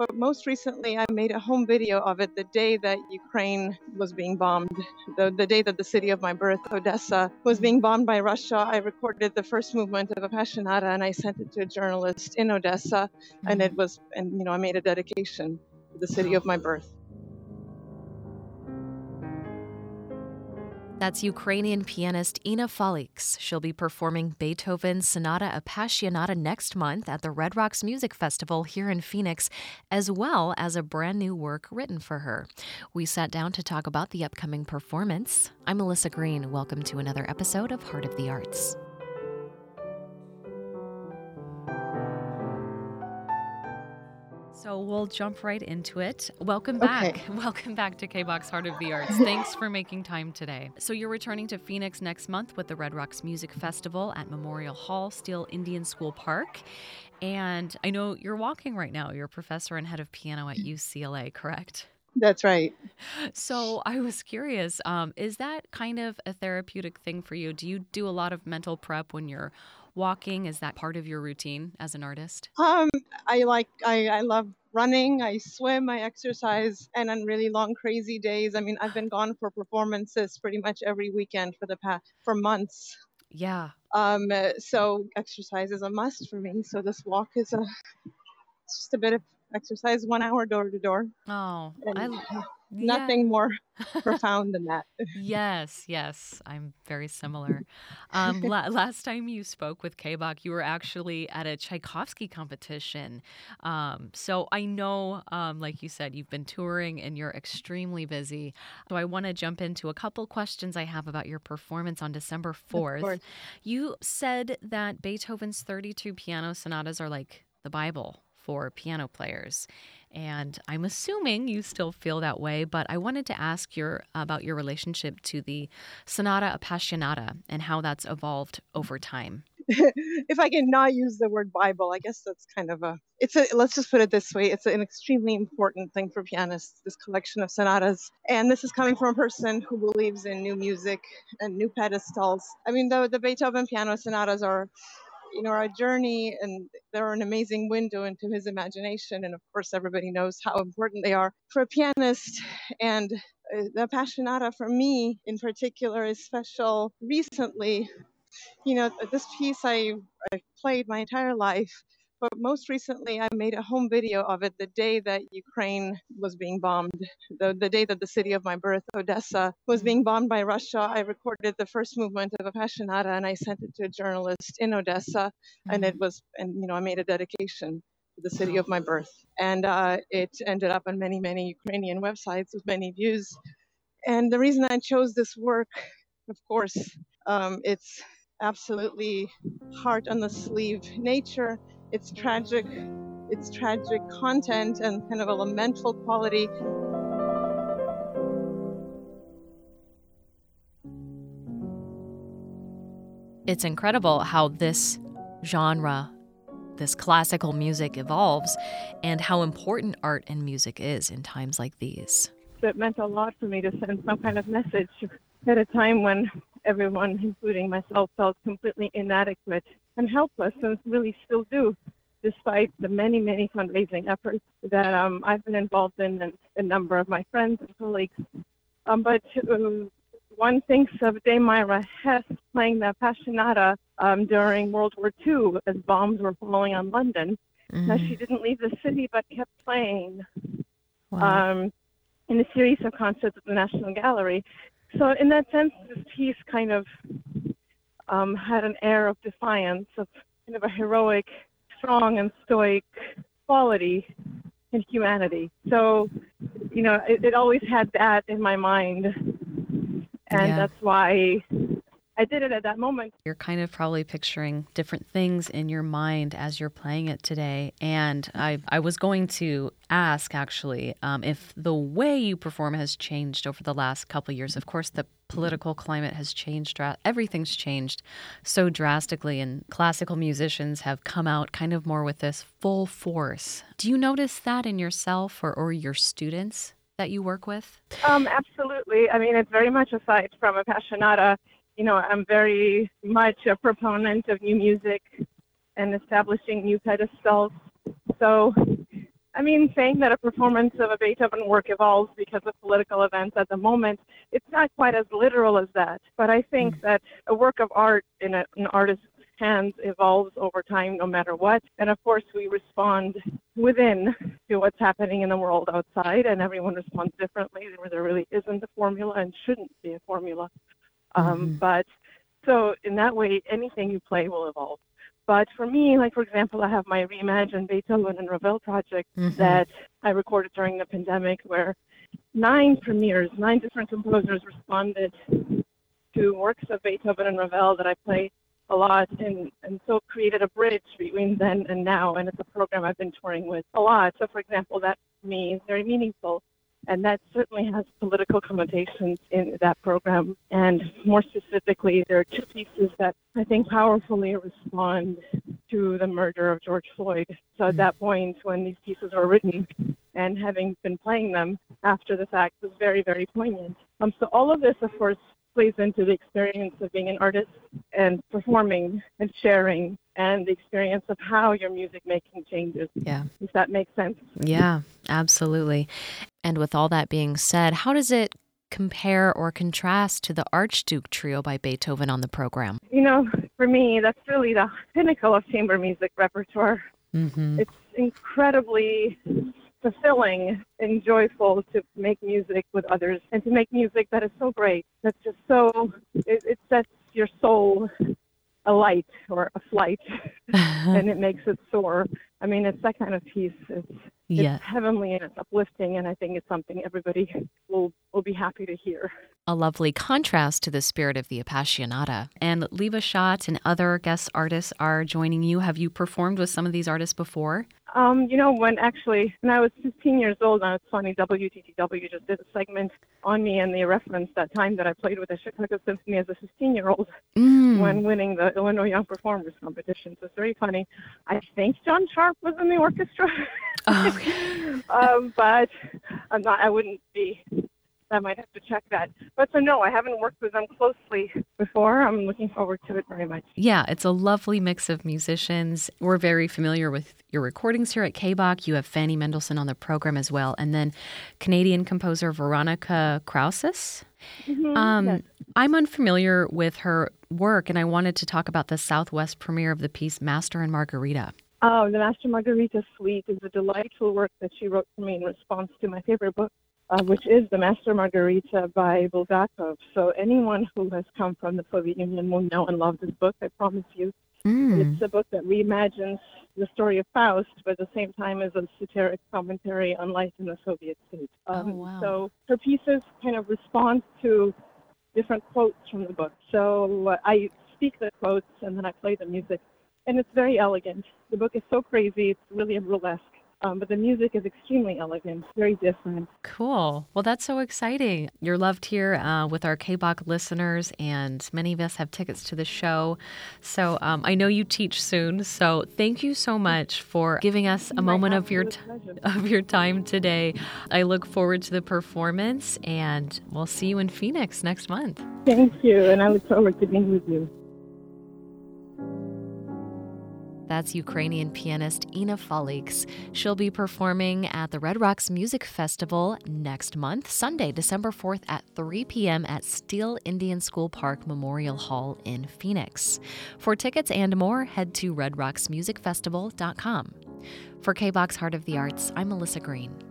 But most recently, I made a home video of it the day that Ukraine was being bombed, the, the day that the city of my birth, Odessa, was being bombed by Russia. I recorded the first movement of Appassionata and I sent it to a journalist in Odessa. And mm-hmm. it was, and you know, I made a dedication to the city of my birth. That's Ukrainian pianist Inna Faliks. She'll be performing Beethoven's Sonata Appassionata next month at the Red Rocks Music Festival here in Phoenix, as well as a brand new work written for her. We sat down to talk about the upcoming performance. I'm Melissa Green. Welcome to another episode of Heart of the Arts. So we'll jump right into it. Welcome back. Okay. Welcome back to KBAQ Heart of the Arts. Thanks for making time today. So you're returning to Phoenix next month with the Red Rocks Music Festival at Memorial Hall, Steele Indian School Park. And I know you're walking right now. You're a professor and head of piano at UCLA, correct? That's right. So I was curious, um, is that kind of a therapeutic thing for you? Do you do a lot of mental prep when you're walking? Is that part of your routine as an artist? Um, I like, I, I love running, I swim, I exercise, and on really long, crazy days. I mean, I've been gone for performances pretty much every weekend for the past, for months. Yeah. Um, so exercise is a must for me. So this walk is a, it's just a bit of exercise, one hour door to door. Oh, I, nothing more profound than that. Yes, yes, I'm very similar. Um, la- last time you spoke with K-Bach, you were actually at a Tchaikovsky competition. Um, so I know, um, like you said, you've been touring and you're extremely busy. So I want to jump into a couple questions I have about your performance on December 4th. You said that Beethoven's 32 piano sonatas are like the Bible for piano players. And I'm assuming you still feel that way, but I wanted to ask your about your relationship to the Sonata Appassionata and how that's evolved over time. if I can not use the word Bible, I guess that's kind of a it's a let's just put it this way, it's an extremely important thing for pianists, this collection of sonatas. And this is coming from a person who believes in new music and new pedestals. I mean the the Beethoven piano sonatas are you know, our journey and they're an amazing window into his imagination. And of course, everybody knows how important they are for a pianist. And uh, the Appassionata, for me in particular, is special recently. You know, this piece I, I played my entire life, but most recently I made a home video of it the day that Ukraine was being bombed, the, the day that the city of my birth, Odessa, was being bombed by Russia. I recorded the first movement of Appassionata and I sent it to a journalist in Odessa, and it was, and you know, I made a dedication to the city of my birth. And uh, it ended up on many, many Ukrainian websites with many views. And the reason I chose this work, of course, um, it's absolutely heart on the sleeve nature. It's tragic. It's tragic content and kind of a lamentful quality. It's incredible how this genre, this classical music evolves and how important art and music is in times like these. It meant a lot for me to send some kind of message at a time when everyone, including myself, felt completely inadequate and helpless, and really still do, despite the many, many fundraising efforts that um, I've been involved in and a number of my friends and colleagues. Um, but um, one thinks of Dame Myra Hess playing the Appassionata um, during World War II as bombs were falling on London. Now, she didn't leave the city but kept playing Wow. um, in a series of concerts at the National Gallery. So, in that sense, this piece kind of um, had an air of defiance, of kind of a heroic, strong, and stoic quality in humanity. So, you know, it, it always had that in my mind. And Yeah. that's why I did it at that moment. You're kind of probably picturing different things in your mind as you're playing it today. And I, I was going to ask actually um, if the way you perform has changed over the last couple of years. Of course, the political climate has changed. Everything's changed so drastically, and classical musicians have come out kind of more with this full force. Do you notice that in yourself or, or your students that you work with? Um, absolutely. I mean, it's very much aside from a Appassionata. You know, I'm very much a proponent of new music and establishing new pedestals. So, I mean, saying that a performance of a Beethoven work evolves because of political events at the moment, it's not quite as literal as that. But I think mm. that a work of art in a, an artist's hands evolves over time no matter what. And of course, we respond within to what's happening in the world outside, and everyone responds differently. There really isn't a formula and shouldn't be a formula. Um, mm-hmm. But so, in that way, anything you play will evolve. But for me, like for example, I have my Reimagined Beethoven and Ravel project mm-hmm. that I recorded during the pandemic, where nine premieres, nine different composers responded to works of Beethoven and Ravel that I play a lot, and and so created a bridge between then and now. And it's a program I've been touring with a lot. So, for example, that to me is very meaningful and that certainly has political connotations in that program. And more specifically, there are two pieces that I think powerfully respond to the murder of George Floyd. So at that point, when these pieces were written, and having been playing them after the fact was very, very poignant. Um, so all of this, of course, plays into the experience of being an artist and performing and sharing and the experience of how your music making changes. Yeah. If that makes sense. Yeah, absolutely. And with all that being said, how does it compare or contrast to the Archduke Trio by Beethoven on the program? You know, for me, that's really the pinnacle of chamber music repertoire. Mm-hmm. It's incredibly fulfilling and joyful to make music with others and to make music that is so great that's just so it, it sets your soul alight or a flight and it makes it soar. I mean it's that kind of piece it's yeah. it's heavenly and it's uplifting and i think it's something everybody will will be happy to hear a lovely contrast to the spirit of the Appassionata. And Leva Schott and other guest artists are joining you. Have you performed with some of these artists before? Um, you know, when actually, when I was 15 years old, now it's funny, WTTW just did a segment on me and they referenced that time that I played with the Chicago Symphony as a 15 year old mm. when winning the Illinois Young Performers competition. So it's very funny. I think John Sharp was in the orchestra. Oh, okay. um, but I'm not, I wouldn't be I might have to check that. But so no, I haven't worked with them closely before. I'm looking forward to it very much. Yeah, it's a lovely mix of musicians. We're very familiar with your recordings here at KBAQ. You have Fanny Mendelssohn on the program as well, and then Canadian composer Veronika Krausas. Mm-hmm, um, yes. I'm unfamiliar with her work, and I wanted to talk about the Southwest premiere of the piece Master and Margarita. Oh, the Master Margarita Suite is a delightful work that she wrote for me in response to my favorite book, uh, which is The Master Margarita by Bulgakov. So anyone who has come from the Soviet Union will know and love this book, I promise you. Mm. It's a book that reimagines the story of Faust, but at the same time is a satiric commentary on life in the Soviet state. Oh, um, oh, wow. So her pieces kind of respond to different quotes from the book. So uh, I speak the quotes and then I play the music. And it's very elegant. The book is so crazy, it's really a burlesque. Um, but the music is extremely elegant, very different. Cool. Well, that's so exciting. You're loved here uh, with our KBAQ listeners, and many of us have tickets to the show. So um, I know you teach soon. So thank you so much for giving us a moment of your t- of your time today. I look forward to the performance, and we'll see you in Phoenix next month. Thank you, and I look forward to being with you. That's Ukrainian pianist Inna Faliks. She'll be performing at the Red Rocks Music Festival next month, Sunday, December 4th at 3 p.m. at Steele Indian School Park Memorial Hall in Phoenix. For tickets and more, head to redrocksmusicfestival.com. For KBAQ's Heart of the Arts, I'm Melissa Green.